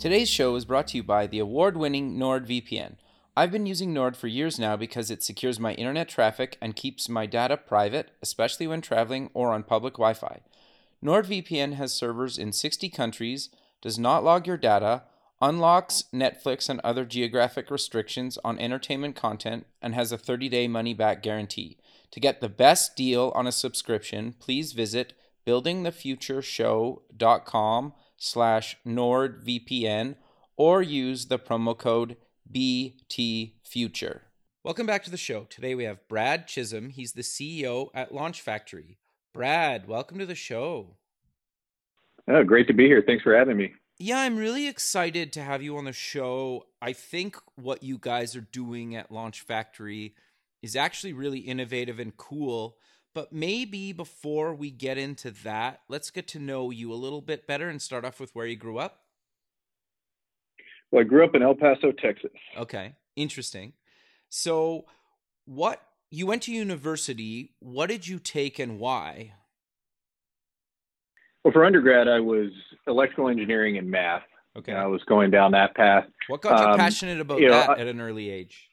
Today's show is brought to you by the award winning NordVPN. I've been using Nord for years now because it secures my internet traffic and keeps my data private, especially when traveling or on public Wi Fi. NordVPN has servers in 60 countries, does not log your data, unlocks Netflix and other geographic restrictions on entertainment content, and has a 30 day money back guarantee. To get the best deal on a subscription, please visit buildingthefutureshow.com slash NordVPN or use the promo code BTFuture. Welcome back to the show. Today we have Brad Chisum. He's the CEO at Launch Factory. Brad, welcome to the show. Oh, great to be here. Thanks for having me. Yeah, I'm really excited to have you on the show. I think what you guys are doing at Launch Factory is actually really innovative and cool. But maybe before we get into that, let's get to know you a little bit better and start off with where you grew up. Well, I grew up in El Paso, Texas. Okay, interesting. So, what you went to university, what did you take and why? Well, for undergrad, I was electrical engineering and math. Okay. I was going down that path. What got you Um, passionate about you know, that I- at an early age?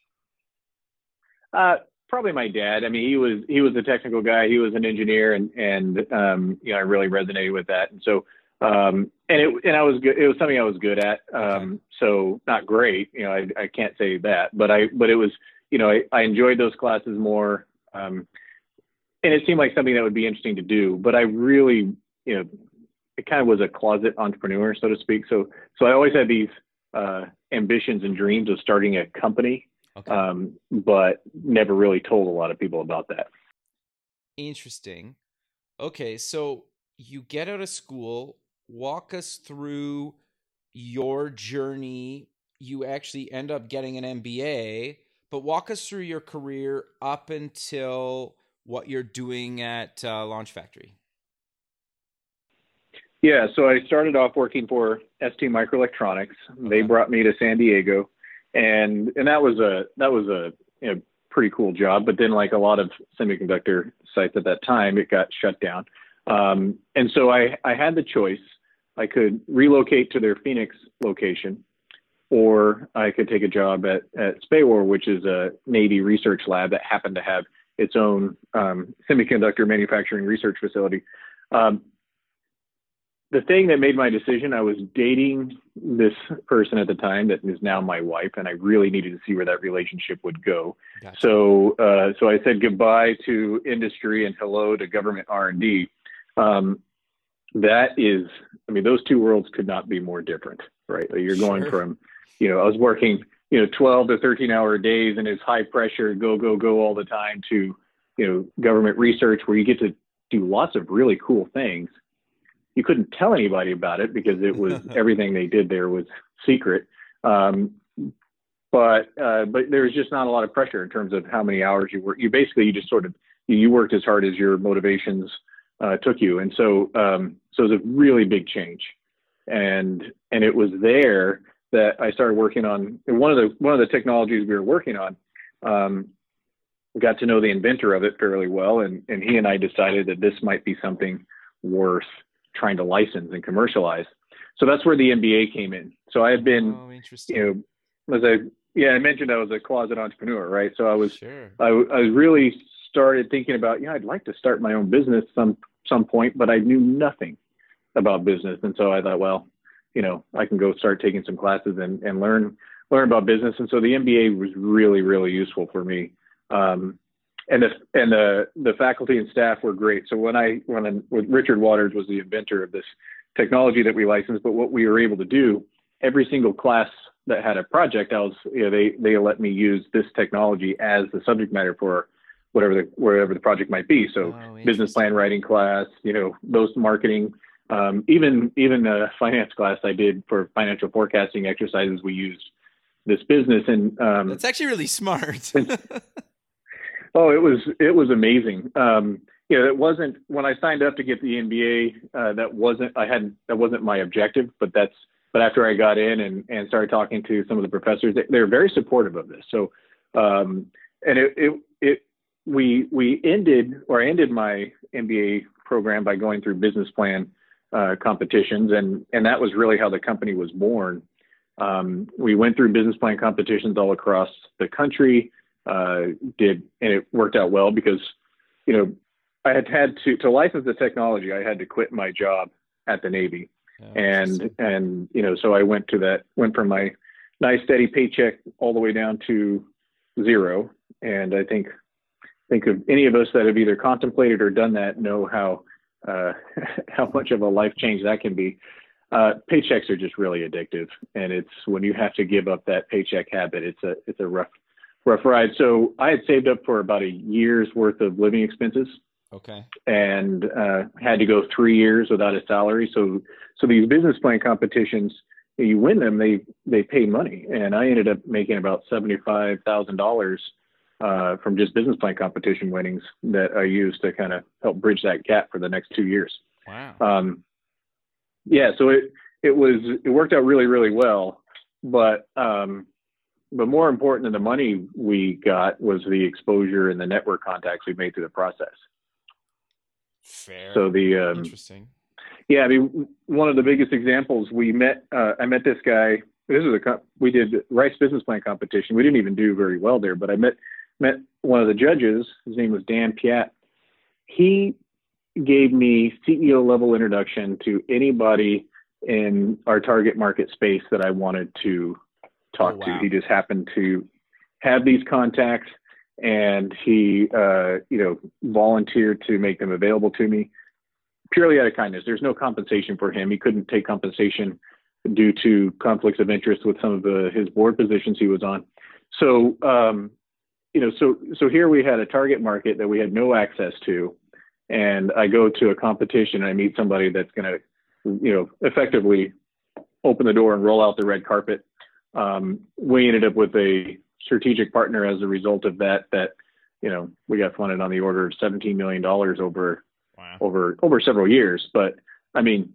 Uh, probably my dad. I mean, he was he was a technical guy. He was an engineer, and and um, you know, I really resonated with that. And so, um, and it and I was good. It was something I was good at. Um, so not great. You know, I I can't say that, but I but it was you know I, I enjoyed those classes more. Um, and it seemed like something that would be interesting to do. But I really you know, it kind of was a closet entrepreneur, so to speak. So so I always had these uh, ambitions and dreams of starting a company Okay. um, but never really told a lot of people about that. Interesting. Okay, so you get out of school, walk us through your journey. You actually end up getting an MBA, but walk us through your career up until what you're doing at uh, Launch Factory. Yeah, so I started off working for ST Microelectronics. They brought me to San Diego, and and that was a that was a you know, pretty cool job. But then, like a lot of semiconductor sites at that time, it got shut down. Um, and so I I had the choice. I could relocate to their Phoenix location, or I could take a job at at SPAWAR, which is a Navy research lab that happened to have its own um, semiconductor manufacturing research facility. Um, the thing that made my decision, I was dating this person at the time that is now my wife, and I really needed to see where that relationship would go. Gotcha. So, uh, so I said goodbye to industry and hello to government R and D. Um, that is, I mean, those two worlds could not be more different, right? You're going Sure. from, you know, I was working, you know, 12 to 13 hour days and it's high pressure, go, go, go all the time to, you know, government research where you get to do lots of really cool things. You couldn't tell anybody about it because it was everything they did there was secret. Um, but uh, but there was just not a lot of pressure in terms of how many hours you work. You basically you just sort of you worked as hard as your motivations uh, took you, and so um, so it was a really big change, and and it was there that I started working on one of the one of the technologies we were working on. Um, got to know the inventor of it fairly well, and and he and I decided that this might be something worth trying to license and commercialize. So that's where the MBA came in. So I had been oh, you know, as I yeah, I mentioned I was a closet entrepreneur, right? So I was sure. I, I really started thinking about, yeah, I'd like to start my own business some some point, but I knew nothing about business, and so I thought, well, you know, I can go start taking some classes and and learn learn about business, and so the MBA was really really useful for me. Um, and the and the the faculty and staff were great. So when I when I, when Richard Waters was the inventor of this technology that we licensed, but what we were able to do, every single class that had a project, I was you know they they let me use this technology as the subject matter for whatever the wherever the project might be. So oh, business plan writing class, you know, those marketing, um, even even the finance class I did for financial forecasting exercises. We used this business, and um, that's actually really smart. oh, it was it was amazing. Um, you know, it wasn't when I signed up to get the MBA. Uh, that wasn't I hadn't that wasn't my objective, but that's but after I got in and and started talking to some of the professors, they, they're very supportive of this. So, um, and it, it it we we ended or I ended my MBA program by going through business plan uh, competitions, and and that was really how the company was born. Um, we went through business plan competitions all across the country. Uh, did and it worked out well because you know I had had to to license the technology. I had to quit my job at the Navy, oh, and and you know so I went to that went from my nice steady paycheck all the way down to zero. And I think think of any of us that have either contemplated or done that know how uh, how much of a life change that can be. Uh, paychecks are just really addictive, and it's when you have to give up that paycheck habit, it's a it's a rough rough ride. So I had saved up for about a year's worth of living expenses. Okay. And uh, had to go three years without a salary. So so these business plan competitions, you win them, they they pay money, and I ended up making about seventy five thousand dollars uh, from just business plan competition winnings that I used to kind of help bridge that gap for the next two years. Wow. Um, yeah, so it it was it worked out really really well, but um, but more important than the money we got was the exposure and the network contacts we made through the process. Fair. So the um, interesting. Yeah, I mean, one of the biggest examples we met. Uh, I met this guy. This is a we did Rice business plan competition. We didn't even do very well there, but I met met one of the judges. His name was Dan Piat. He gave me CEO level introduction to anybody in our target market space that I wanted to talk oh, wow. to. He just happened to have these contacts and he uh, you know volunteered to make them available to me purely out of kindness. There's no compensation for him. He couldn't take compensation due to conflicts of interest with some of the his board positions he was on. So um, you know, so so here we had a target market that we had no access to, and I go to a competition and I meet somebody that's going to, you know, effectively open the door and roll out the red carpet. Um, we ended up with a strategic partner as a result of that. That you know, we got funded on the order of 17 million dollars over wow. over over several years. But I mean,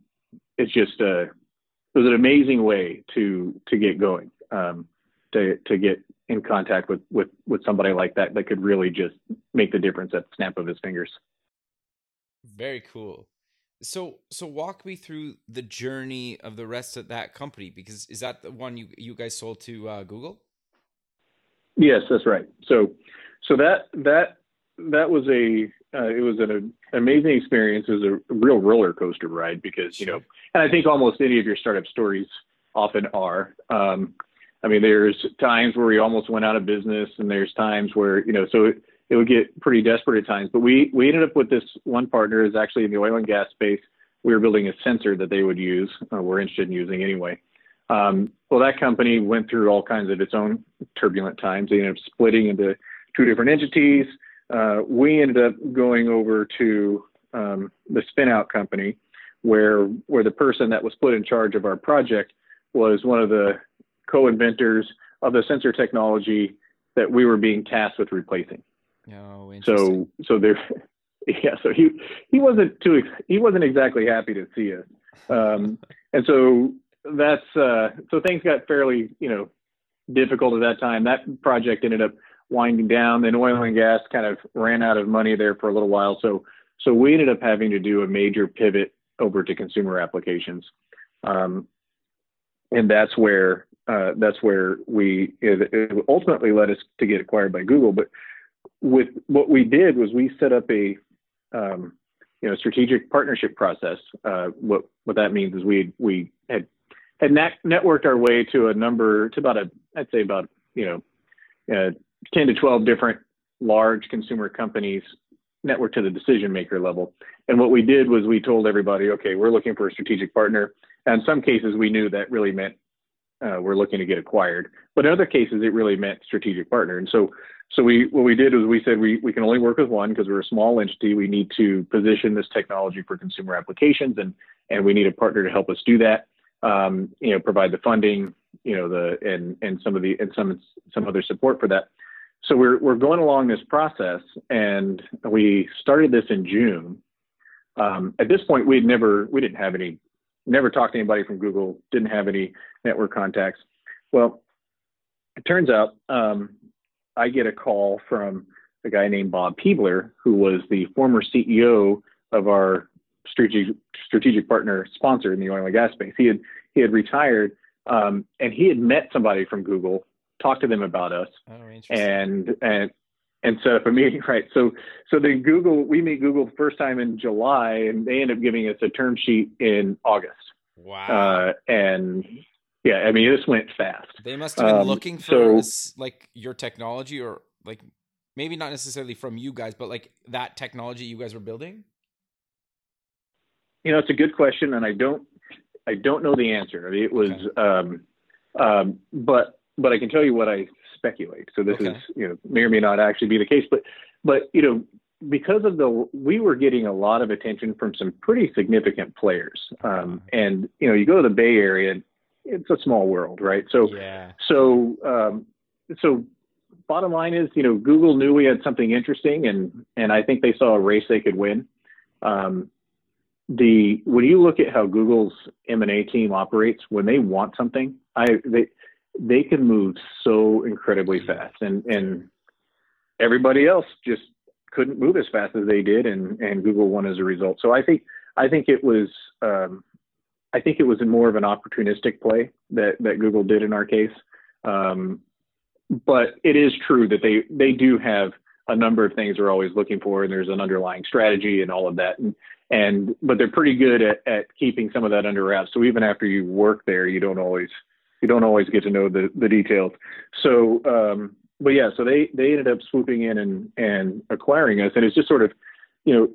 it's just a uh, it was an amazing way to to get going. Um, to to get in contact with with with somebody like that that could really just make the difference at the snap of his fingers. Very cool. So so walk me through the journey of the rest of that company because is that the one you you guys sold to uh, Google? Yes, that's right. So so that that that was a uh, it was an, amazing experience. It was a real roller coaster ride because you know, and I think almost any of your startup stories often are. Um, I mean, there's times where we almost went out of business, and there's times where you know, so it, it would get pretty desperate at times. But we we ended up with this one partner is actually in the oil and gas space. We were building a sensor that they would use, or we're interested in using anyway. Um, well, that company went through all kinds of its own turbulent times. They ended up splitting into two different entities. Uh, we ended up going over to um, the spinout company, where where the person that was put in charge of our project was one of the co-inventors of the sensor technology that we were being tasked with replacing. Oh, so so there, yeah. So he he wasn't too he wasn't exactly happy to see us, um, and so that's uh, so things got fairly you know difficult at that time. That project ended up winding down. Then oil and gas kind of ran out of money there for a little while. So so we ended up having to do a major pivot over to consumer applications. Um, and that's where uh, that's where we ultimately led us to get acquired by Google. But with what we did was we set up a um, you know strategic partnership process. Uh, what what that means is we we had had net- networked our way to a number to about a I'd say about you know uh, 10 to 12 different large consumer companies network to the decision maker level. And what we did was we told everybody, okay, we're looking for a strategic partner. And in some cases, we knew that really meant uh, were looking to get acquired. But in other cases, it really meant strategic partner. And so, so we what we did was we said we we can only work with one because we're a small entity. We need to position this technology for consumer applications, and and we need a partner to help us do that. Um, you know, provide the funding, you know, the and and some of the and some some other support for that. So we're we're going along this process, and we started this in June. Um, at this point, we'd never we didn't have any never talked to anybody from Google, didn't have any network contacts. Well, it turns out um, I get a call from a guy named Bob Peebler, who was the former CEO of our strategic strategic partner sponsor in the oil and gas space. He had he had retired, um, and he had met somebody from Google, talked to them about us, oh, and and and set up a meeting. Right. So so then Google we meet Google the first time in July, and they end up giving us a term sheet in August. Wow. Uh, and yeah, I mean this went fast. They must have been um, looking for so, like your technology, or like maybe not necessarily from you guys, but like that technology you guys were building. You know, it's a good question, and I don't I don't know the answer. I mean, it was, okay. um, um, but but I can tell you what I speculate. So this okay. is, you know, may or may not actually be the case, but, but, you know, because of the, we were getting a lot of attention from some pretty significant players. Um, and, you know, you go to the Bay Area, it's a small world, right? So, yeah. so, um, so bottom line is, you know, Google knew we had something interesting and, and I think they saw a race they could win. Um, the when you look at how Google's M&A team operates, when they want something, I they they can move so incredibly mm-hmm. fast and and everybody else just couldn't move as fast as they did and and Google won as a result. So I think I think it was um, I think it was more of an opportunistic play that that Google did in our case. Um, but it is true that they they do have a number of things they're always looking for and there's an underlying strategy and all of that and and but they're pretty good at, at keeping some of that under wraps. So even after you work there, you don't always you don't always get to know the, the details. So, um, but yeah, so they, they ended up swooping in and, and acquiring us. And it's just sort of, you know,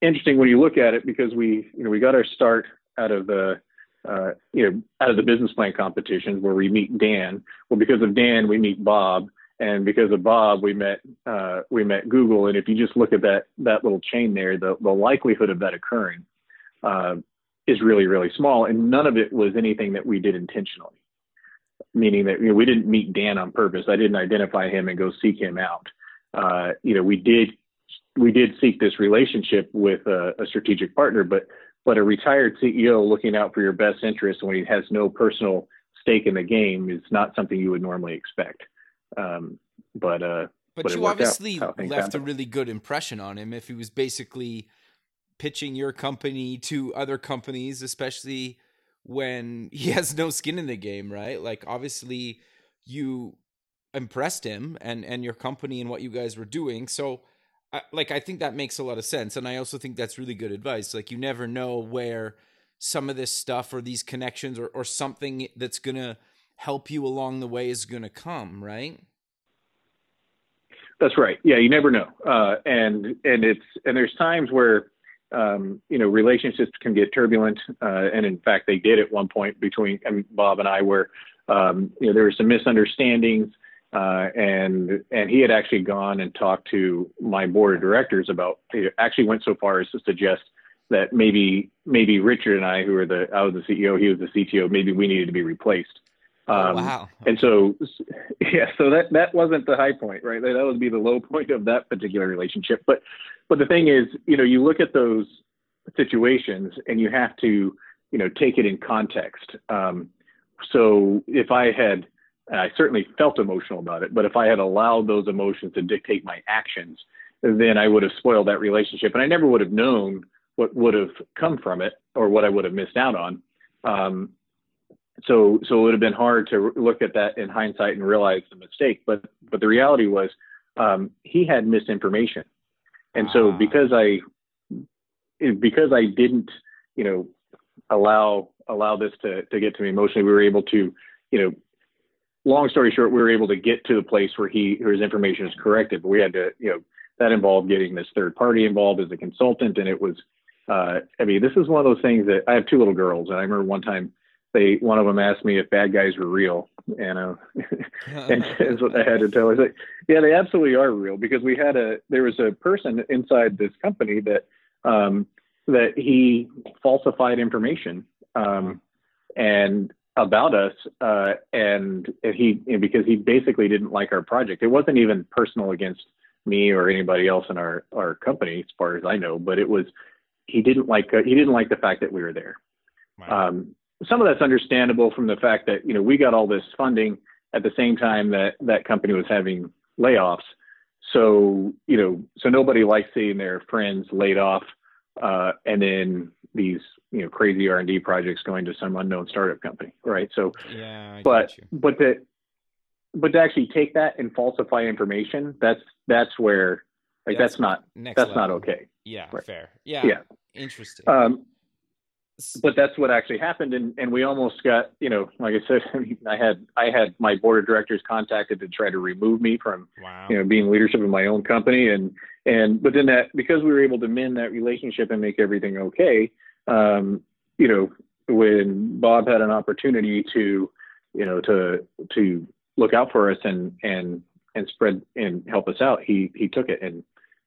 interesting when you look at it because we, you know, we got our start out of the, uh, you know, out of the business plan competitions where we meet Dan. Well, because of Dan, we meet Bob. And because of Bob, we met, uh, we met Google. And if you just look at that, that little chain there, the, the likelihood of that occurring, uh, is really, really small. And none of it was anything that we did intentionally meaning that you know, we didn't meet Dan on purpose. I didn't identify him and go seek him out. Uh, you know, we did we did seek this relationship with a, a, strategic partner, but but a retired CEO looking out for your best interest when he has no personal stake in the game is not something you would normally expect. Um, but uh, but, but you obviously left a really good impression on him if he was basically pitching your company to other companies, especially when he has no skin in the game, right? Like obviously you impressed him and and your company and what you guys were doing. So I, like I think that makes a lot of sense and I also think that's really good advice. Like you never know where some of this stuff or these connections or or something that's going to help you along the way is going to come, right? That's right. Yeah, you never know. Uh, and and it's and there's times where um, you know, relationships can get turbulent, uh, and in fact, they did at one point between I mean, Bob and I, where um, you know there were some misunderstandings, uh, and and he had actually gone and talked to my board of directors about. He actually went so far as to suggest that maybe maybe Richard and I, who are the I was the CEO, he was the CTO, maybe we needed to be replaced. Oh, um, wow. And so, yeah, so that that wasn't the high point, right? That would be the low point of that particular relationship. But but the thing is, you know, you look at those situations and you have to, you know, take it in context. Um, so if I had, I certainly felt emotional about it, but if I had allowed those emotions to dictate my actions, then I would have spoiled that relationship, and I never would have known what would have come from it or what I would have missed out on. Um, so, so it would have been hard to look at that in hindsight and realize the mistake. But, but the reality was, um, he had misinformation and so ah. because I because I didn't, you know, allow allow this to to get to me emotionally, we were able to, you know, long story short, we were able to get to the place where he where his information is corrected. But we had to, you know, that involved getting this third party involved as a consultant, and it was. Uh, I mean, this is one of those things that I have two little girls, and I remember one time they one of them asked me if bad guys were real, and uh, and that's what I had to tell. I was like, yeah, they absolutely are real because we had a there was a person inside this company that um, that he falsified information um, and about us, uh, and, he and because he basically didn't like our project. It wasn't even personal against me or anybody else in our our company, as far as I know, but it was he didn't like he didn't like the fact that we were there. Wow. Um, some of that's understandable from the fact that you know we got all this funding at the same time that that company was having layoffs. So you know, so nobody likes seeing their friends laid off, uh, and then these you know crazy R and D projects going to some unknown startup company, right? So yeah, I but but that but to actually take that and falsify information, that's that's where like that's, that's not that's level. not okay. Yeah, right. fair. Yeah, yeah, interesting. Um, but that's what actually happened and, and we almost got you know like i said I, mean, I had i had my board of directors contacted to try to remove me from wow. you know being leadership in my own company and and but then that because we were able to mend that relationship and make everything okay um, you know when bob had an opportunity to you know to to look out for us and and and spread and help us out he he took it and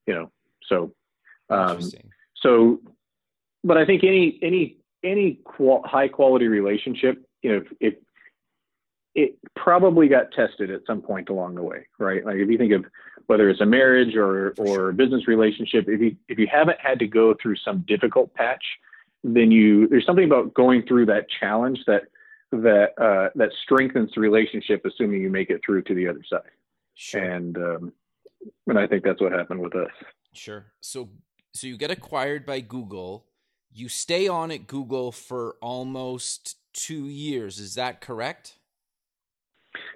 you know so um so but I think any any any qual- high quality relationship, you know, if, if it probably got tested at some point along the way, right? Like if you think of whether it's a marriage or or a business relationship, if you if you haven't had to go through some difficult patch, then you there's something about going through that challenge that that uh, that strengthens the relationship, assuming you make it through to the other side. Sure. And um, and I think that's what happened with us. Sure. So so you get acquired by Google you stay on at Google for almost two years. Is that correct?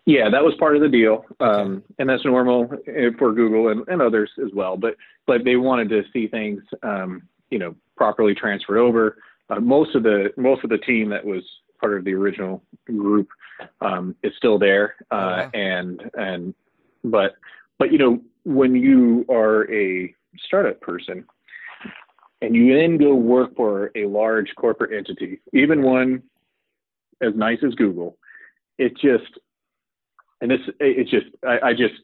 Yeah, that was part of the deal, um, and that's normal eh, for Google and, and, others as well. But but they wanted to see things, um, you know, properly transferred over. Uh, most of the most of the team that was part of the original group um, is still there, uh, oh, and and but but you know when you are a startup person, and you then go work for a large corporate entity, even one as nice as Google, it just, and this, it just, I, I just,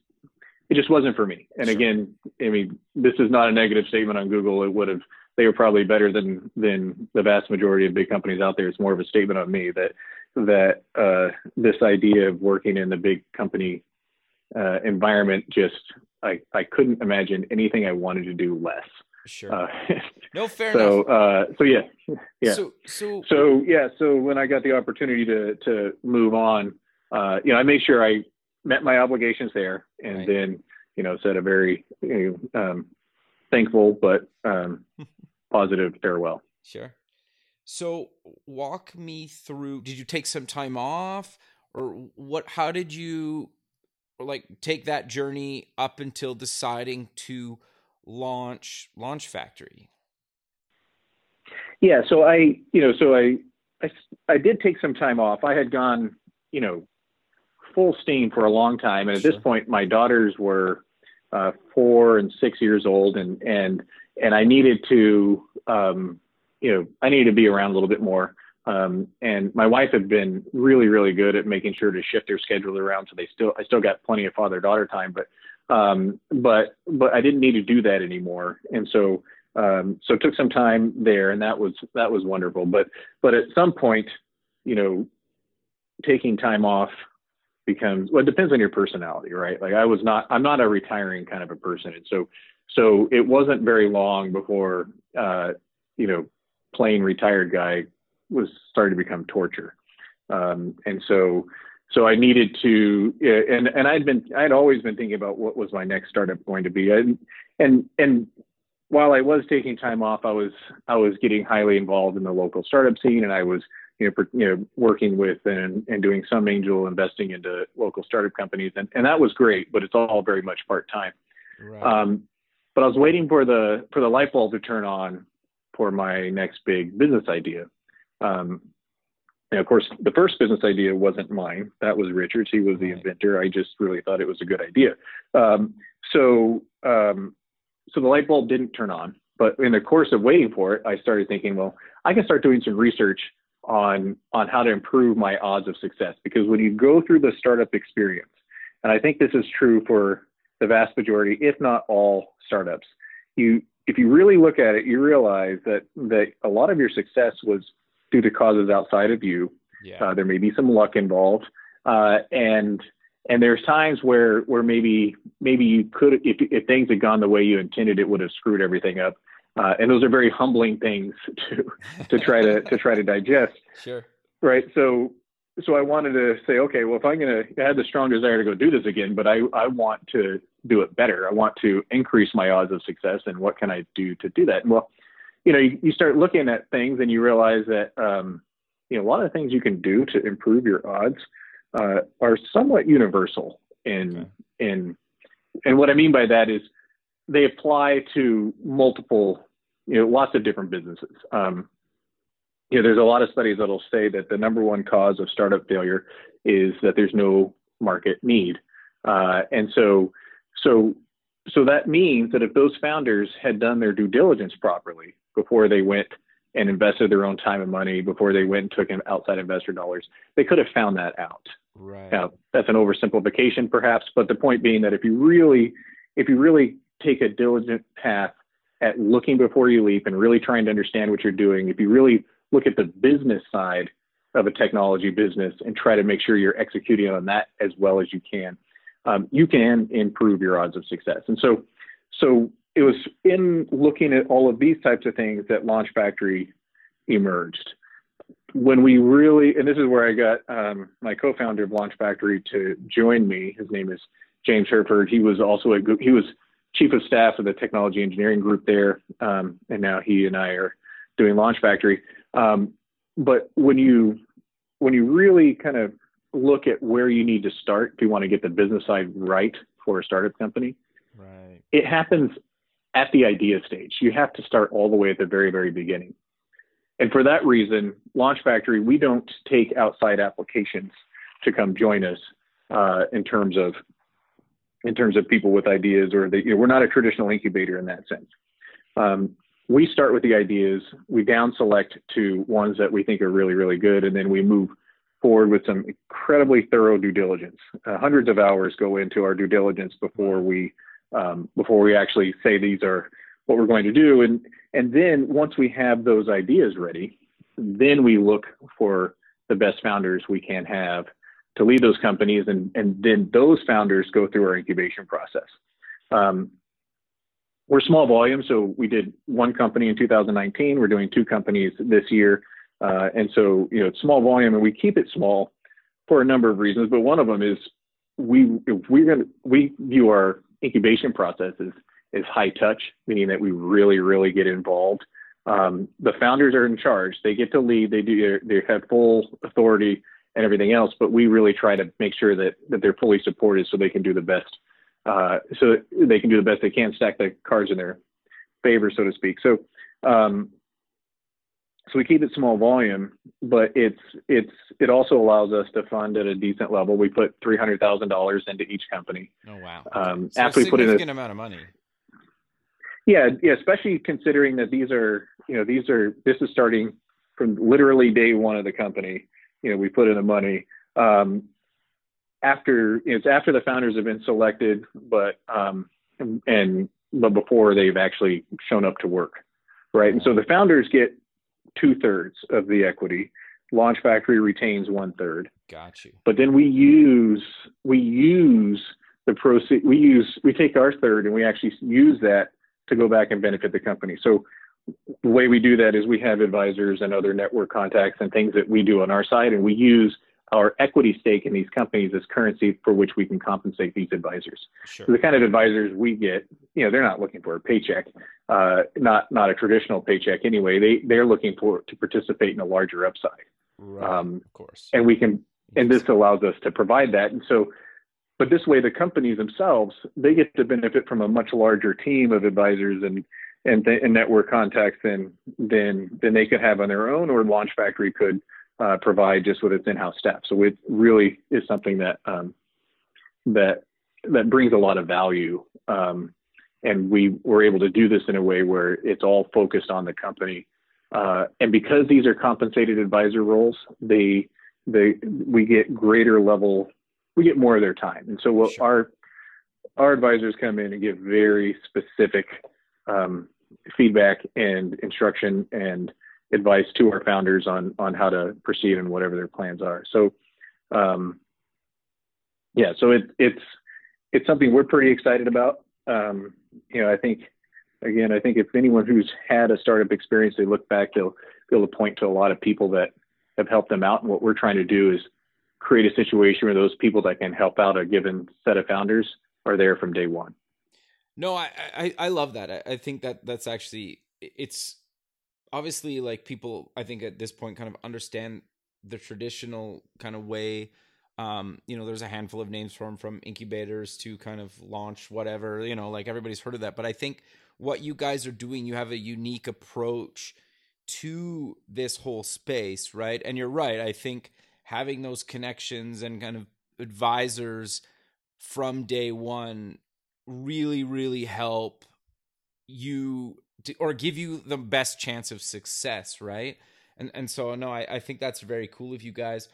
it just wasn't for me. And sure. again, I mean, this is not a negative statement on Google. It would have, they were probably better than than the vast majority of big companies out there. It's more of a statement on me that that uh, this idea of working in the big company uh, environment just I I couldn't imagine anything I wanted to do less. Sure. Uh, no, fair so, enough. Uh, so yeah, yeah. So, so, so yeah. So when I got the opportunity to to move on, uh, you know, I made sure I met my obligations there, and right. then you know said a very you know, um, thankful but um, positive farewell. Sure. So walk me through. Did you take some time off, or what? How did you like take that journey up until deciding to launch Launch Factory? Yeah, so I, you know, so I, I, I did take some time off. I had gone, you know, full steam for a long time, and at sure. this point, my daughters were uh, four and six years old, and and and I needed to, um, you know, I needed to be around a little bit more. Um, and my wife had been really, really good at making sure to shift their schedule around, so they still, I still got plenty of father-daughter time, but um, but but I didn't need to do that anymore, and so um, so took some time there, and that was that was wonderful. But but at some point, you know, taking time off becomes well, it depends on your personality, right? Like I was not, I'm not a retiring kind of a person, and so so it wasn't very long before uh, you know, plain retired guy was starting to become torture, um, and so so I needed to, and and I'd been I'd always been thinking about what was my next startup going to be, and and and while I was taking time off, I was I was getting highly involved in the local startup scene, and I was you know you know working with and and doing some angel investing into local startup companies, and and that was great, but it's all very much part time. Right. Um, but I was waiting for the for the light bulb to turn on for my next big business idea. Um, and of course, the first business idea wasn't mine. That was Richard's. He was the inventor. I just really thought it was a good idea. Um, so, um, so the light bulb didn't turn on. But in the course of waiting for it, I started thinking, well, I can start doing some research on on how to improve my odds of success. Because when you go through the startup experience and i think this is true for the vast majority if not all startups you if you really look at it you realize that that a lot of your success was due to causes outside of you. Yeah. uh, there may be some luck involved uh, and and there's times where where maybe maybe you could if if things had gone the way you intended it would have screwed everything up uh, and those are very humbling things to to try to to try to digest. Sure. Right. So so I wanted to say, okay, well, if I'm going to, I had the strong desire to go do this again, but I I want to do it better. I want to increase my odds of success, and what can I do to do that? And well, you know, you, you start looking at things, and you realize that um, you know a lot of things you can do to improve your odds uh, are somewhat universal in okay. in and what I mean by that is they apply to multiple, you know, lots of different businesses. Um, you know, there's a lot of studies that'll say that the number one cause of startup failure is that there's no market need, uh, and so, so, so that means that if those founders had done their due diligence properly before they went and invested their own time and money, before they went and took in outside investor dollars, they could have found that out. Right. Now, that's an oversimplification, perhaps, but the point being that if you really, if you really take a diligent path at looking before you leap and really trying to understand what you're doing, if you really look at the business side of a technology business and try to make sure you're executing on that as well as you can, um, you can improve your odds of success. And so, so it was in looking at all of these types of things that Launch Factory emerged. When we really, and this is where I got um, my co-founder of Launch Factory to join me. His name is James Herford. He was also a he was chief of staff of the technology engineering group there, um, and now he and I are doing Launch Factory. Um, but when you when you really kind of look at where you need to start if you want to get the business side right for a startup company, right. it happens at the idea stage. You have to start all the way at the very very beginning. And for that reason, Launch Factory, we don't take outside applications to come join us uh, in terms of in terms of people with ideas, or that you know, we're not a traditional incubator in that sense. Um, we start with the ideas, we down select to ones that we think are really, really good, and then we move forward with some incredibly thorough due diligence. Uh, hundreds of hours go into our due diligence before we um, before we actually say these are what we're going to do, and and then once we have those ideas ready, then we look for the best founders we can have to lead those companies, and, and then those founders go through our incubation process. Um, we're small volume, so we did one company in 2019. We're doing two companies this year, uh, and so you know it's small volume, and we keep it small for a number of reasons. But one of them is we we're gonna we view our incubation process as, as high touch, meaning that we really really get involved. Um, the founders are in charge; they get to lead. They do they have full authority and everything else. But we really try to make sure that that they're fully supported so they can do the best, uh, so they can do the best they can, stack the cards in their favor, so to speak. So. Um, so we keep it small volume, but it's it's it also allows us to fund at a decent level. We put three hundred thousand dollars into each company. Oh wow! Um, so after we put in a significant amount of money. Yeah, yeah, especially considering that these are you know these are this is starting from literally day one of the company you know we put in the money um, after it's after the founders have been selected, but um, and but before they've actually shown up to work, right? And so the founders get two thirds of the equity. Launch Factory retains one third. Got you. But then we use we use the proceed we use we take our third and we actually use that to go back and benefit the company. So the way we do that is we have advisors and other network contacts and things that we do on our side, and we use our equity stake in these companies as currency for which we can compensate these advisors. Sure. So the kind of advisors we get, you know, they're not looking for a paycheck, uh, not not a traditional paycheck anyway. They they're looking for to participate in a larger upside. Right. Um, of course. And we can, and this allows us to provide that. And so, but this way, the companies themselves they get to benefit from a much larger team of advisors and and, th- and network contacts than than than they could have on their own, or Launch Factory could uh, provide just with its in-house staff. So it really is something that um, that that brings a lot of value, um, and we were able to do this in a way where it's all focused on the company Uh, and because these are compensated advisor roles, they they we get greater level, we get more of their time. And so what sure. our our advisors come in and give very specific um, feedback and instruction and advice to our founders on on how to proceed and whatever their plans are. So, um, yeah, so it, it's it's something we're pretty excited about. Um, you know, I think again, I think if anyone who's had a startup experience, they look back, they'll be able to point to a lot of people that have helped them out. And what we're trying to do is create a situation where those people that can help out a given set of founders are there from day one. No, I I, I love that. I, I think that that's actually it's obviously like people I think at this point kind of understand the traditional kind of way. Um, you know, there's a handful of names from from incubators to kind of launch whatever. You know, like everybody's heard of that. But I think what you guys are doing, you have a unique approach to this whole space, right? And you're right. I think having those connections and kind of advisors from day one really, really help you to, or give you the best chance of success, right? And and so no, I, I think that's very cool of you guys.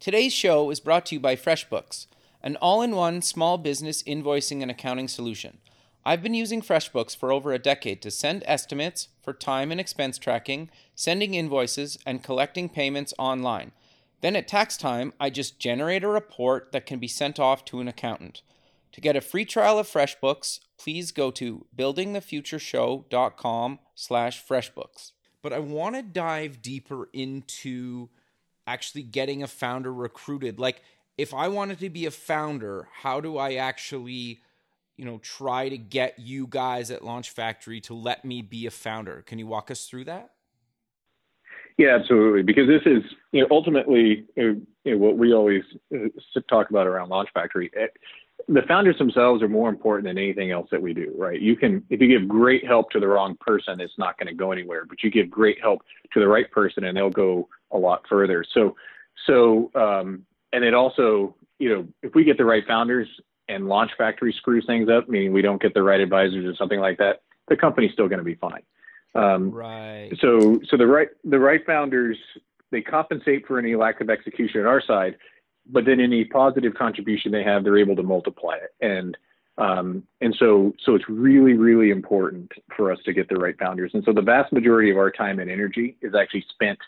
Today's show is brought to you by FreshBooks, an all-in-one small business invoicing and accounting solution. I've been using FreshBooks for over a decade to send estimates for time and expense tracking, sending invoices, and collecting payments online. Then at tax time, I just generate a report that can be sent off to an accountant. To get a free trial of FreshBooks, please go to buildingthefutureshow.com slash freshbooks. But I want to dive deeper into actually getting a founder recruited. Like, if I wanted to be a founder, how do I actually, you know, try to get you guys at Launch Factory to let me be a founder? Can you walk us through that? Yeah, absolutely. Because this is, you know, ultimately you know, what we always uh, talk about around Launch Factory the founders themselves are more important than anything else that we do, right? You can, if you give great help to the wrong person, it's not going to go anywhere. But you give great help to the right person, and they'll go a lot further. So, so, um, and it also, you know, if we get the right founders and Launch Factory screws things up, meaning we don't get the right advisors or something like that, the company's still going to be fine. Um, right. So, so the right, the right founders, they compensate for any lack of execution on our side but then any positive contribution they have, they're able to multiply it. And um, and so so it's really really important for us to get the right founders. And so the vast majority of our time and energy is actually spent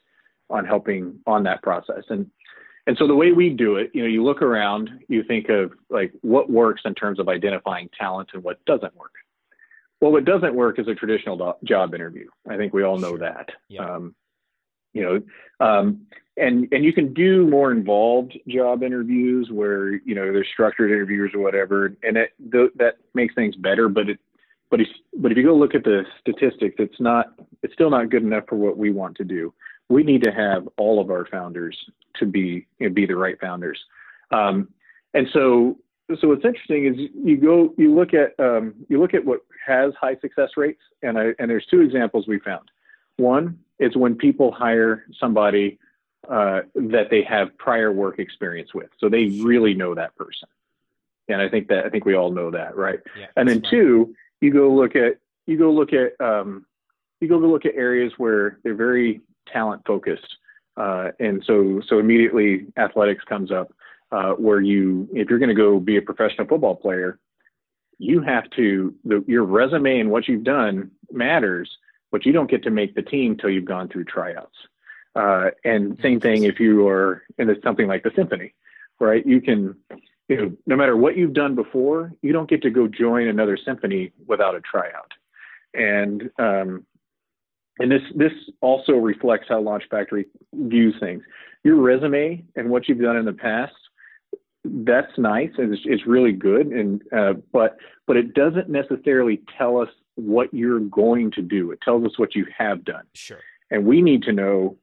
on helping on that process. And and so the way we do it, you know, you look around, you think of like what works in terms of identifying talent and what doesn't work. Well, what doesn't work is a traditional do- job interview. I think we all know that. Yeah. Um, you know, um, and and you can do more involved job interviews where you know there's structured interviews or whatever, and it, th- that makes things better. But it, but it's, but if you go look at the statistics, it's not it's still not good enough for what we want to do. We need to have all of our founders to be you know, be the right founders, um, and so so what's interesting is you go you look at um, you look at what has high success rates, and I, and there's two examples we found. One is when people hire somebody uh, that they have prior work experience with. So they really know that person. And I think that I think we all know that, right? Yeah, and then right. two, you go look at you go look at um, you go look at areas where they're very talent focused, uh, and so so immediately athletics comes up, uh, where you if you're going to go be a professional football player, you have to the, your resume and what you've done matters, but you don't get to make the team till you've gone through tryouts. Uh, and same thing if you are in something like the symphony, right? You can, you know, no matter what you've done before, you don't get to go join another symphony without a tryout. And um, and this this also reflects how Launch Factory views things. Your resume and what you've done in the past, that's nice and it's, it's really good. And uh, but but it doesn't necessarily tell us what you're going to do. It tells us what you have done. Sure. And we need to know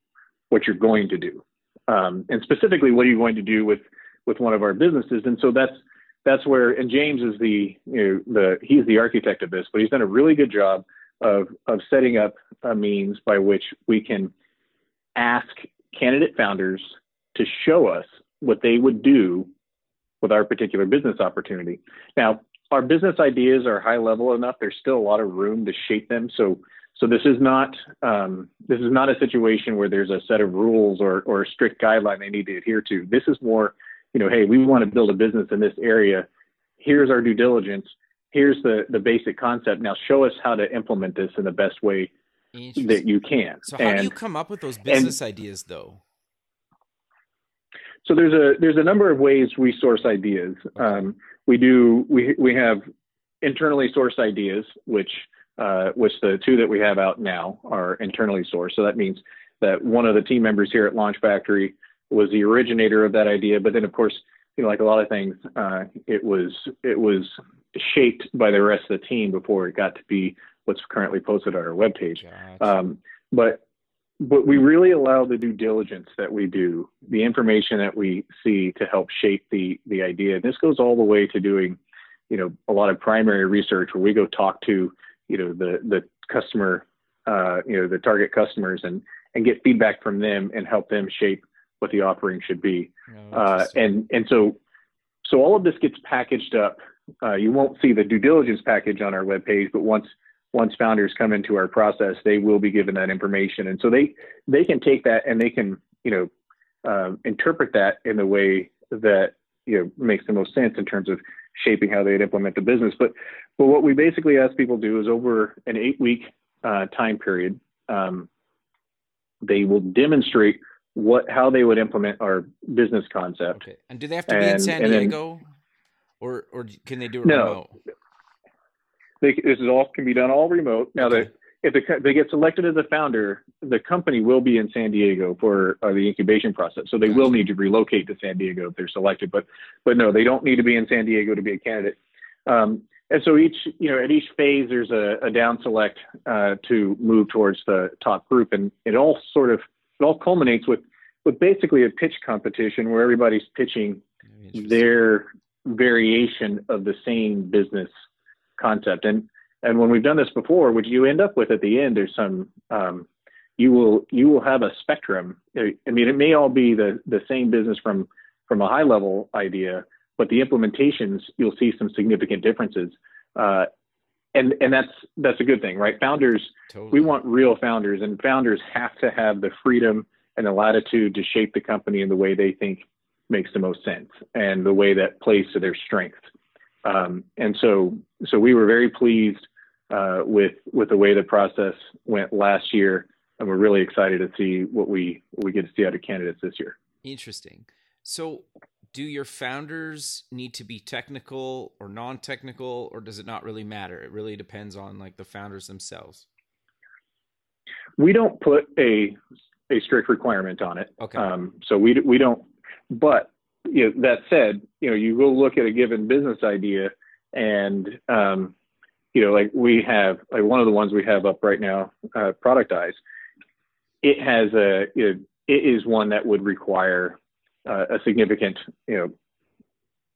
what you're going to do, um, and specifically what are you going to do with with one of our businesses. And so that's that's where and James is the you know, the he's the architect of this, but he's done a really good job of of setting up a means by which we can ask candidate founders to show us what they would do with our particular business opportunity. Now, our business ideas are high level enough. There's still a lot of room to shape them. So So this is not um, this is not a situation where there's a set of rules or or a strict guideline they need to adhere to. This is more, you know, hey, we want to build a business in this area. Here's our due diligence. Here's the the basic concept. Now show us how to implement this in the best way that you can. So how and, do you come up with those business and, ideas though? So there's a there's a number of ways we source ideas. Um, we do we we have internally sourced ideas, which uh, which the two that we have out now are internally sourced. So that means that one of the team members here at Launch Factory was the originator of that idea, but then of course, you know, like a lot of things, uh, it was it was shaped by the rest of the team before it got to be what's currently posted on our webpage. Gotcha. Um, but but we really allow the due diligence that we do, the information that we see to help shape the the idea. This goes all the way to doing, you know, a lot of primary research where we go talk to, you know, the the customer, uh, you know, the target customers and and get feedback from them and help them shape what the offering should be. Oh, uh, and and so so all of this gets packaged up. Uh, you won't see the due diligence package on our webpage, but once once founders come into our process, they will be given that information, and so they they can take that and they can you know um, interpret that in the way that you know makes the most sense in terms of shaping how they'd implement the business. But but what we basically ask people to do is over an eight week uh, time period, um, they will demonstrate what how they would implement our business concept. Okay. And do they have to be in San Diego, then, or or can they do it no, remote? They, this is all can be done all remote. Now, okay. if the, they get selected as a founder, the company will be in San Diego for uh, the incubation process. So they gotcha. will need to relocate to San Diego if they're selected. But but no, they don't need to be in San Diego to be a candidate. Um, and so each you know at each phase there's a, a down select uh, to move towards the top group, and it all sort of it all culminates with with basically a pitch competition where everybody's pitching their variation of the same business concept. And and when we've done this before, what you end up with at the end, there's some um, you will you will have a spectrum. I mean, it may all be the the same business from from a high level idea, but the implementations you'll see some significant differences. Uh, and and that's that's a good thing, right? Founders, totally. we want real founders, and founders have to have the freedom and the latitude to shape the company in the way they think makes the most sense and the way that plays to their strengths. Um, and so, so we were very pleased uh, with with the way the process went last year, and we're really excited to see what we what we get to see out of candidates this year. Interesting. So, do your founders need to be technical or non-technical, or does it not really matter? It really depends on like the founders themselves. We don't put a a strict requirement on it. Okay. Um, so we we don't, but you know, that said, you know, you go look at a given business idea and, um, you know, like we have, like one of the ones we have up right now, uh, Productize, it has a, you know, it is one that would require uh, a significant, you know,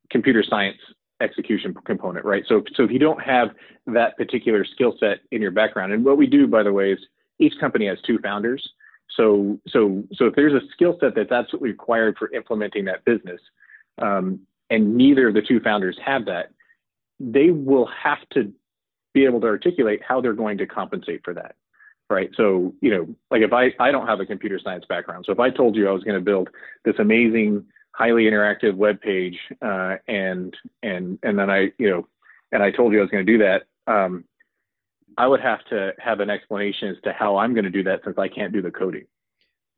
computer science execution component, right? So, so if you don't have that particular skill set in your background, and what we do, by the way, is each company has two founders. So, so, so if there's a skill set that's absolutely required for implementing that business, um, and neither of the two founders have that, they will have to be able to articulate how they're going to compensate for that, right? So, you know, like if I I don't have a computer science background, so if I told you I was going to build this amazing, highly interactive web page, uh, and and and then I, you know, and I told you I was going to do that. Um, I would have to have an explanation as to how I'm going to do that since I can't do the coding.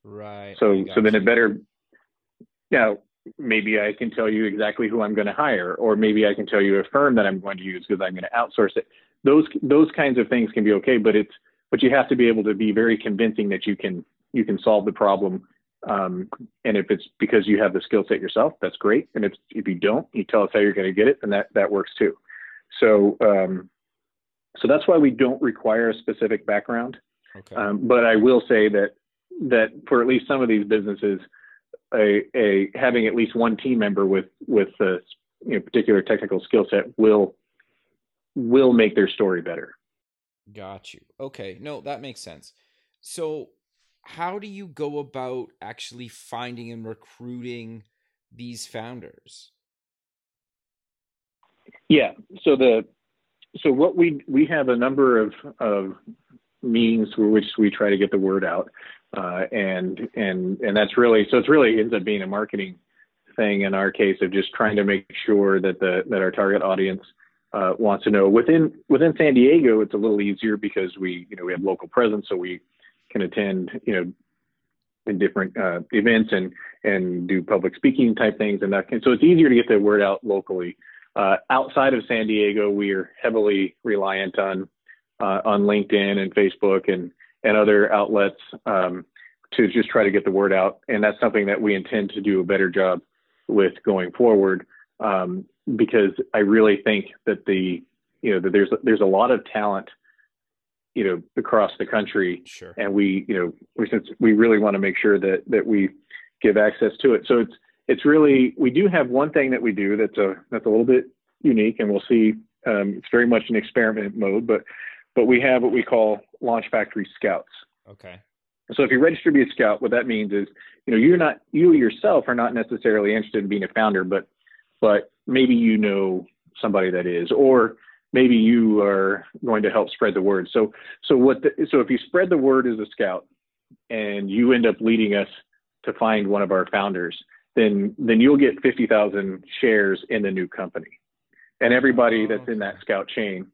Right. So so then it better you know, maybe I can tell you exactly who I'm going to hire, or maybe I can tell you a firm that I'm going to use because I'm going to outsource it. Those those kinds of things can be okay, but it's but you have to be able to be very convincing that you can you can solve the problem. Um, and if it's because you have the skill set yourself, that's great. And if if you don't, you tell us how you're going to get it, and that that works too. So um, so that's why we don't require a specific background. Okay. Um, but I will say that that for at least some of these businesses, a, a having at least one team member with with a you know, particular technical skill set will will make their story better. Got you. Okay, no, that makes sense. So, how do you go about actually finding and recruiting these founders? Yeah. So the so what we we have a number of of means through which we try to get the word out. Uh, and and and that's really so it's really ends up being a marketing thing in our case of just trying to make sure that the that our target audience uh, wants to know within within San Diego it's a little easier because we you know we have local presence so we can attend you know in different uh, events and and do public speaking type things and that can, so it's easier to get the word out locally uh, outside of San Diego we are heavily reliant on uh, on LinkedIn and Facebook and and other outlets um, to just try to get the word out. And that's something that we intend to do a better job with going forward um, because I really think that the you know that there's there's a lot of talent you know across the country sure. and we you know we since we really want to make sure that that we give access to it so it's it's really we do have one thing that we do that's a that's a little bit unique and we'll see um, it's very much an experiment mode but but we have what we call Launch Factory Scouts. Okay. So if you register to be a scout, what that means is, you know, you're not you yourself are not necessarily interested in being a founder, but but maybe you know somebody that is, or maybe you are going to help spread the word. So so what the, so if you spread the word as a scout and you end up leading us to find one of our founders, then then you'll get 50,000 shares in the new company. And everybody that's in that scout chain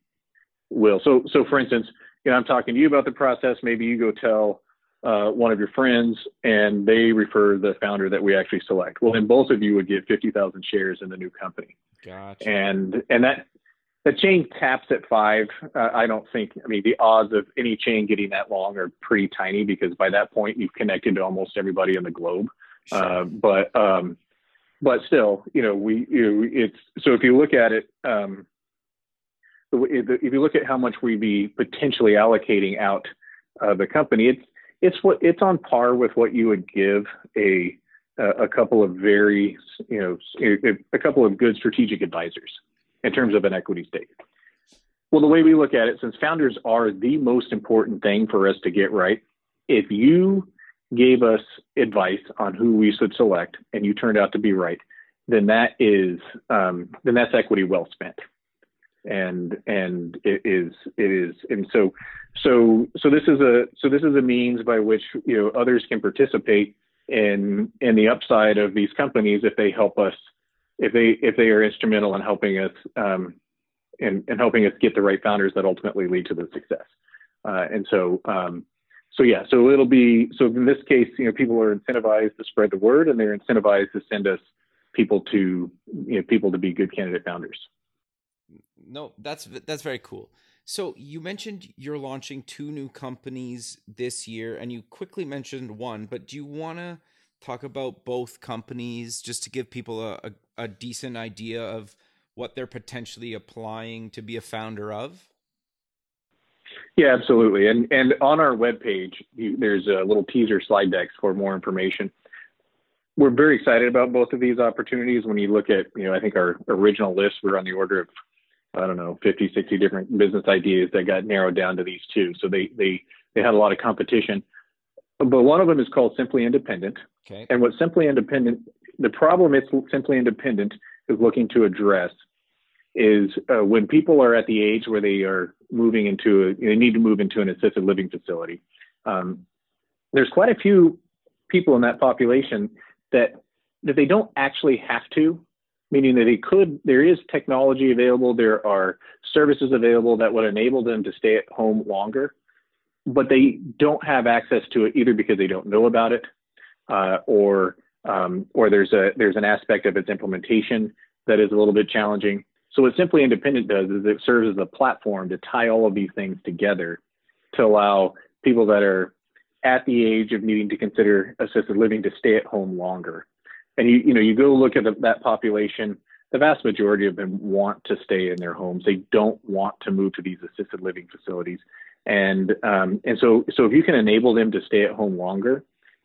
will. So, so for instance, you know, I'm talking to you about the process. Maybe you go tell uh, one of your friends, and they refer the founder that we actually select. Well, then both of you would get 50,000 shares in the new company. Gotcha. And and that the chain taps at five. Uh, I don't think. I mean, the odds of any chain getting that long are pretty tiny because by that point you've connected to almost everybody in the globe. Sure. Uh, but um, but still, you know, we you know, it's so if you look at it. Um, if you look at how much we'd be potentially allocating out uh, the company, it's it's what it's on par with what you would give a a couple of very you know a, a couple of good strategic advisors in terms of an equity stake. Well, the way we look at it, since founders are the most important thing for us to get right, if you gave us advice on who we should select and you turned out to be right, then that is um, then that's equity well spent. And and it is it is and so so so this is a so this is a means by which you know others can participate in in the upside of these companies if they help us if they if they are instrumental in helping us um, and, and helping us get the right founders that ultimately lead to the success. Uh, and so um, so yeah so it'll be so in this case you know people are incentivized to spread the word and they're incentivized to send us people to you know people to be good candidate founders no, that's that's very cool. So you mentioned you're launching two new companies this year, and you quickly mentioned one. But do you want to talk about both companies just to give people a, a, a decent idea of what they're potentially applying to be a founder of? Yeah, absolutely. And and on our webpage, you, there's a little teaser slide deck for more information. We're very excited about both of these opportunities. When you look at, you know, I think our original list, we're on the order of I don't know, 50, 60 different business ideas that got narrowed down to these two. So they they they had a lot of competition. But one of them is called Simply Independent. Okay. And what Simply Independent, the problem it's Simply Independent is looking to address is uh, when people are at the age where they are moving into a, they need to move into an assisted living facility. Um, there's quite a few people in that population that that they don't actually have to, meaning that they could, there is technology available, there are services available that would enable them to stay at home longer, but they don't have access to it either because they don't know about it, uh, or um, or there's a there's an aspect of its implementation that is a little bit challenging. So what Simply Independent does is it serves as a platform to tie all of these things together to allow people that are at the age of needing to consider assisted living to stay at home longer. And you you know you go look at the, that population the vast majority of them want to stay in their homes. They don't want to move to these assisted living facilities. And um, and so so if you can enable them to stay at home longer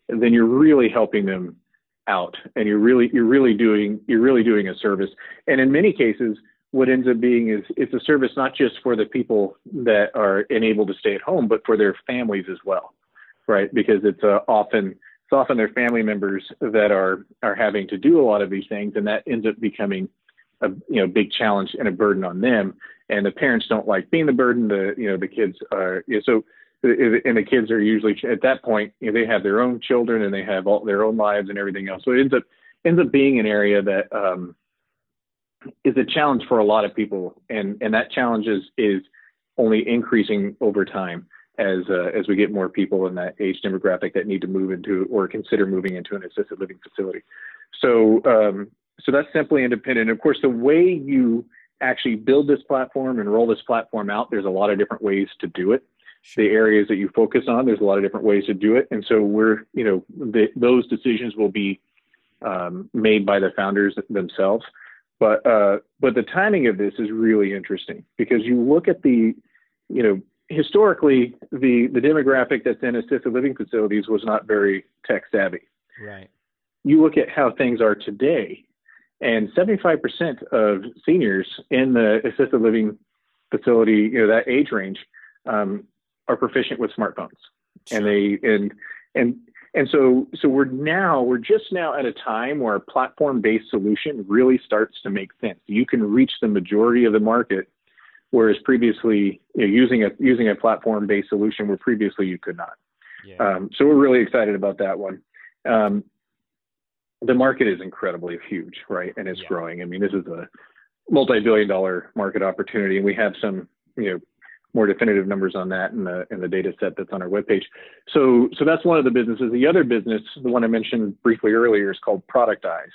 then you're really helping them out. And you're really you're really doing you're really doing a service. And in many cases what ends up being is it's a service not just for the people that are enabled to stay at home but for their families as well right because it's uh, often it's often their family members that are are having to do a lot of these things, and that ends up becoming a you know big challenge and a burden on them. And the parents don't like being the burden. The you know the kids are you know, so and the kids are usually at that point you know, they have their own children and they have all their own lives and everything else. So it ends up ends up being an area that um, is a challenge for a lot of people, and and that challenge is is only increasing over time as uh, as we get more people in that age demographic that need to move into or consider moving into an assisted living facility. So um, so that's simply independent. Of course, the way you actually build this platform and roll this platform out, there's a lot of different ways to do it. The areas that you focus on, there's a lot of different ways to do it, and so we're you know the, those decisions will be um, made by the founders themselves. But uh, but the timing of this is really interesting because you look at the you know historically the the demographic that's in assisted living facilities was not very tech savvy. Right. You look at how things are today, and 75% of seniors in the assisted living facility, you know, that age range, um, are proficient with smartphones, sure. and they and and and so so we're now we're just now at a time where a platform-based solution really starts to make sense. You can reach the majority of the market whereas previously you know, using a using a platform based solution where previously you could not. Yeah. Um, so we're really excited about that one. Um, the market is incredibly huge, right, and it's yeah. growing. I mean, this is a multi-billion dollar market opportunity, and we have some you know more definitive numbers on that in the in the data set that's on our webpage. So so that's one of the businesses. The other business, the one I mentioned briefly earlier, is called Productize.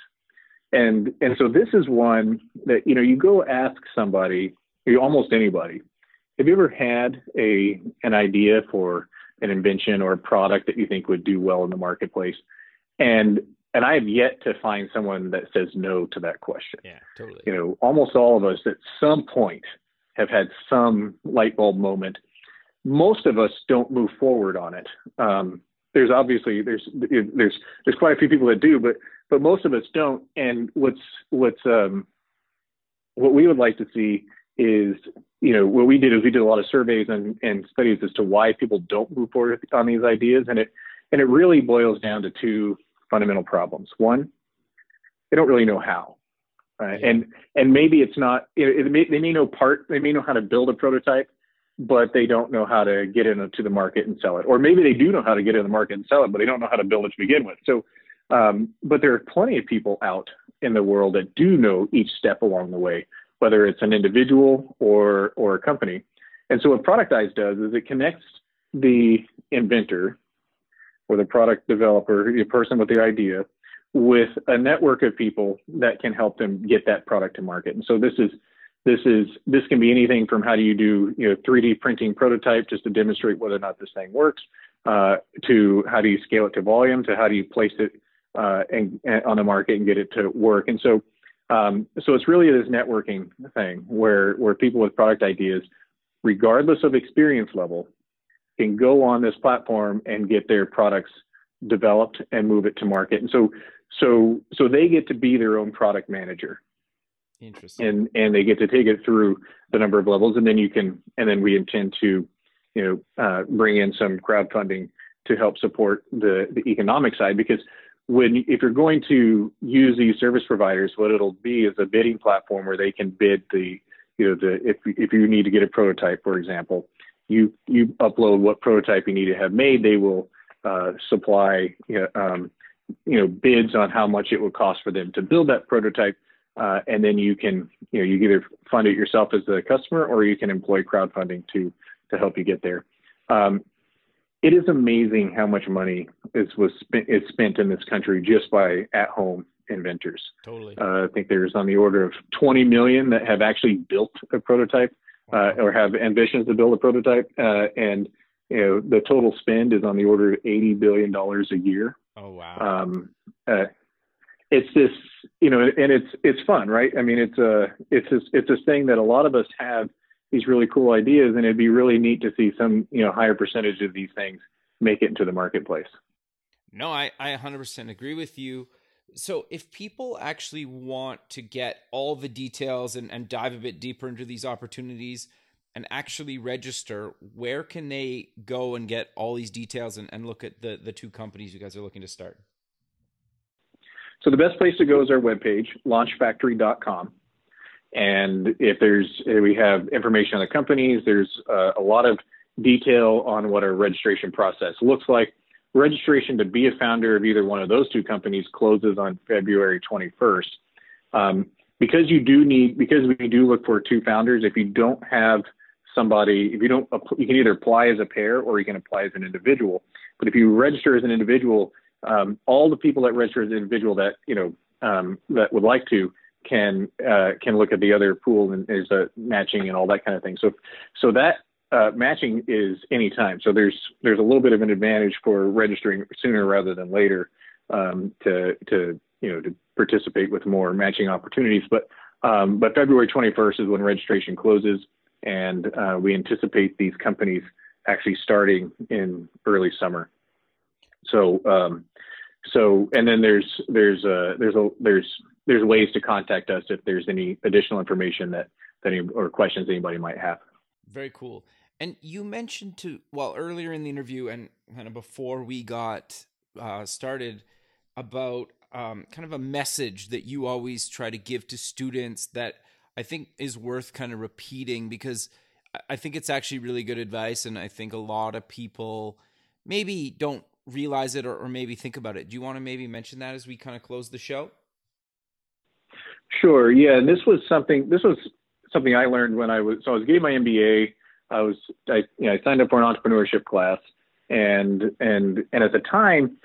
And and so this is one that you know you go ask somebody almost anybody. Have you ever had a an idea for an invention or a product that you think would do well in the marketplace? And and I have yet to find someone that says no to that question. Yeah, totally. You know, almost all of us at some point have had some light bulb moment. Most of us don't move forward on it. Um, there's obviously there's there's there's quite a few people that do, but but most of us don't. And what's what's um, what we would like to see is you know what we did is we did a lot of surveys and, and studies as to why people don't move forward on these ideas and it and it really boils down to two fundamental problems one they don't really know how right? and and maybe it's not it, it may, they may know part they may know how to build a prototype but they don't know how to get into the market and sell it or maybe they do know how to get in the market and sell it but they don't know how to build it to begin with so um, but there are plenty of people out in the world that do know each step along the way whether it's an individual or or a company. And so what Productize does is it connects the inventor or the product developer, the person with the idea, with a network of people that can help them get that product to market. And so this is this is this can be anything from how do you do you know 3D printing prototype just to demonstrate whether or not this thing works, uh, to how do you scale it to volume, to how do you place it uh, and, and on the market and get it to work. And so um, so it's really this networking thing where where people with product ideas, regardless of experience level, can go on this platform and get their products developed and move it to market. And so so so they get to be their own product manager. Interesting. And and they get to take it through the number of levels, and then you can and then we intend to, you know, uh, bring in some crowdfunding to help support the the economic side because when if you're going to use these service providers, what it'll be is a bidding platform where they can bid the you know the if if you need to get a prototype, for example, you you upload what prototype you need to have made. They will uh, supply you know, um, you know bids on how much it would cost for them to build that prototype, uh, and then you can you know you either fund it yourself as the customer or you can employ crowdfunding to to help you get there. Um, it is amazing how much money is was spent is spent in this country just by at home inventors. Totally. Uh, I think there's on the order of 20 million that have actually built a prototype uh, or have ambitions to build a prototype, uh, and you know the total spend is on the order of 80 billion dollars a year. Oh wow. Um, uh, it's this, you know, and it's it's fun, right? I mean, it's a it's this it's this thing that a lot of us have these really cool ideas, and it'd be really neat to see some you know higher percentage of these things make it into the marketplace. No, I I 100% agree with you. So if people actually want to get all the details and, and dive a bit deeper into these opportunities and actually register, where can they go and get all these details and, and look at the, the two companies you guys are looking to start? So the best place to go is our webpage, launchfactory.com. And if there's, we have information on the companies, there's uh, a lot of detail on what our registration process looks like. Registration to be a founder of either one of those two companies closes on February 21st. Um, because you do need, because we do look for two founders, if you don't have somebody, if you don't, you can either apply as a pair or you can apply as an individual. But if you register as an individual, um, all the people that register as an individual that, you know, um, that would like to can uh, can look at the other pool and there's a matching and all that kind of thing. So so that uh, matching is anytime. So there's there's a little bit of an advantage for registering sooner rather than later um, to to you know to participate with more matching opportunities. But um, but February 21st is when registration closes, and uh, we anticipate these companies actually starting in early summer. So um, so and then there's there's a there's a there's there's ways to contact us if there's any additional information that, that any, or questions anybody might have. Very cool. And you mentioned to well earlier in the interview and kind of before we got uh, started about um, kind of a message that you always try to give to students that I think is worth kind of repeating because I think it's actually really good advice, and I think a lot of people maybe don't realize it or, or maybe think about it. Do you want to maybe mention that as we kind of close the show? Sure. Yeah, and this was something. This was something I learned when I was. So I was getting my MBA. I was. I you know I signed up for an entrepreneurship class, and and and at the time,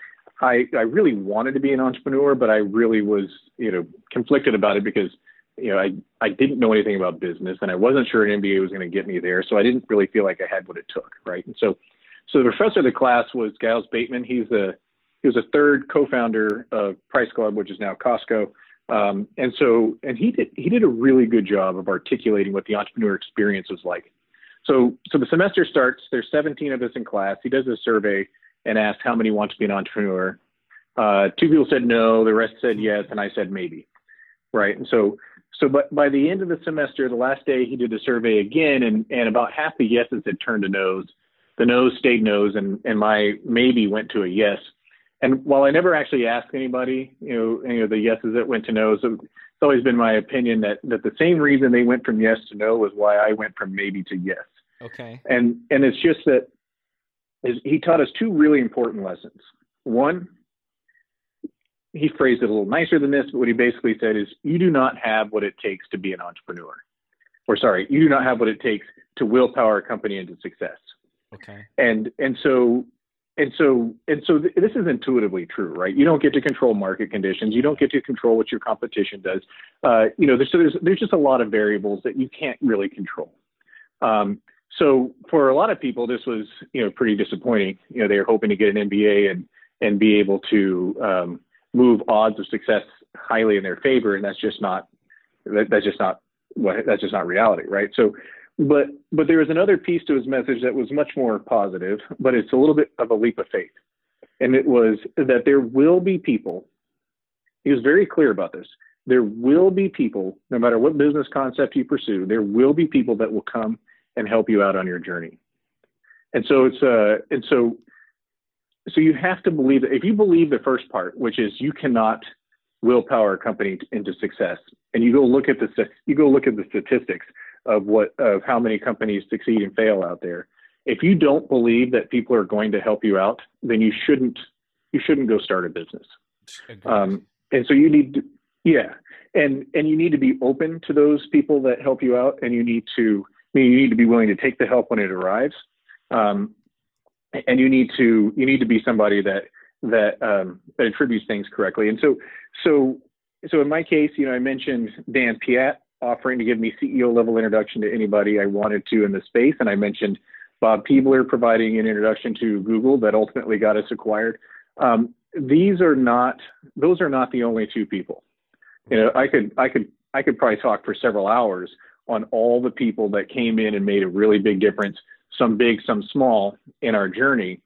I I really wanted to be an entrepreneur, but I really was you know conflicted about it because you know I I didn't know anything about business, and I wasn't sure an MBA was going to get me there. So I didn't really feel like I had what it took. Right. And so so the professor of the class was Giles Bateman. He's the he was a third co-founder of Price Club, which is now Costco. Um, and so, and he did he did a really good job of articulating what the entrepreneur experience was like. So, so the semester starts. There's 17 of us in class. He does a survey and asks how many want to be an entrepreneur. Uh, two people said no. The rest said yes, and I said maybe. Right. And so, so but by the end of the semester, the last day, he did a survey again, and and about half the yeses had turned to nos. The no's stayed no's, and and my maybe went to a yes and while I never actually asked anybody, you know, any of the yeses that went to no's, it's always been my opinion that that the same reason they went from yes to no was why I went from maybe to yes. Okay. And and it's just that is he taught us two really important lessons. One, he phrased it a little nicer than this, but what he basically said is you do not have what it takes to be an entrepreneur. Or sorry, you do not have what it takes to willpower a company into success. Okay. And and so and so and so th- this is intuitively true right you don't get to control market conditions you don't get to control what your competition does uh, you know there's, so there's there's just a lot of variables that you can't really control um, so for a lot of people this was you know pretty disappointing you know they were hoping to get an mba and and be able to um, move odds of success highly in their favor and that's just not that, that's just not what that's just not reality right so but but there was another piece to his message that was much more positive, but it's a little bit of a leap of faith. And it was that there will be people, he was very clear about this. There will be people, no matter what business concept you pursue, there will be people that will come and help you out on your journey. And so it's uh and so so you have to believe that if you believe the first part, which is you cannot willpower a company into success, and you go look at the you go look at the statistics, of what of how many companies succeed and fail out there. If you don't believe that people are going to help you out, then you shouldn't you shouldn't go start a business. Um, and so you need to, yeah, and and you need to be open to those people that help you out, and you need to I mean, you need to be willing to take the help when it arrives, um, and you need to you need to be somebody that that um, that attributes things correctly. And so so so in my case, you know, I mentioned Dan Piat, offering to give me CEO level introduction to anybody I wanted to in the space. And I mentioned Bob Peebler providing an introduction to Google that ultimately got us acquired. Um, these are not; those are not the only two people. You know, I could, I could, I could probably talk for several hours on all the people that came in and made a really big difference, some big, some small, in our journey.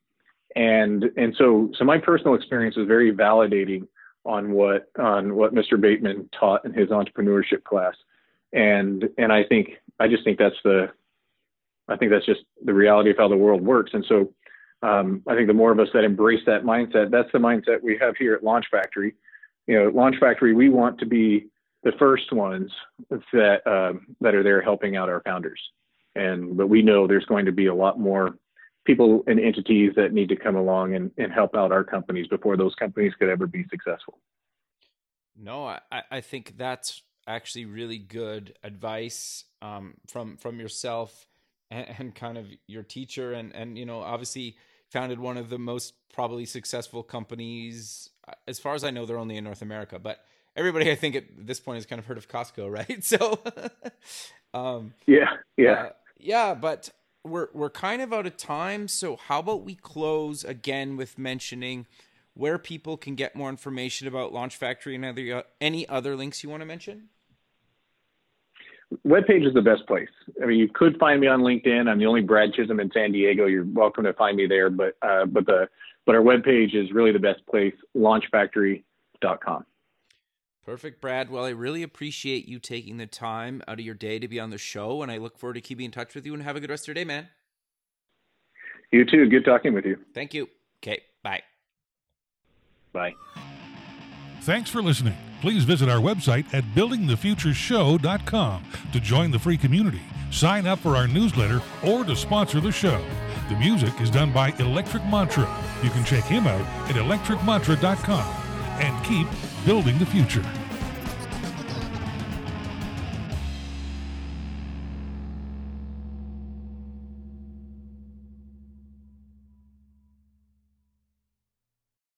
And and so, so my personal experience was very validating on what on what Mr. Bateman taught in his entrepreneurship class and and I think I just think that's the I think that's just the reality of how the world works. And so um, I think the more of us that embrace that mindset, that's the mindset we have here at Launch Factory. You know, Launch Factory, we want to be the first ones that um, that are there helping out our founders. And but we know there's going to be a lot more people and entities that need to come along and, and help out our companies before those companies could ever be successful. No, I, I think that's actually really good advice um, from from yourself and, and, kind of your teacher and and you know obviously founded one of the most probably successful companies as far as I know they're only in North America but everybody I think at this point has kind of heard of Costco right so um, yeah yeah uh, yeah but we're we're kind of out of time so how about we close again with mentioning where people can get more information about Launch Factory and other, any other links you want to mention webpage is the best place. I mean, you could find me on LinkedIn. I'm the only Brad Chisum in San Diego. You're welcome to find me there. But uh, but the but our webpage is really the best place. Launchfactory.com. Perfect, Brad. Well, I really appreciate you taking the time out of your day to be on the show, and I look forward to keeping in touch with you. And have a good rest of your day, man. You too. Good talking with you. Thank you. Okay. Bye. Bye. Thanks for listening. Please visit our website at buildingthefutureshow.com to join the free community, sign up for our newsletter, or to sponsor the show. The music is done by Electric Mantra. You can check him out at electricmantra.com and keep building the future.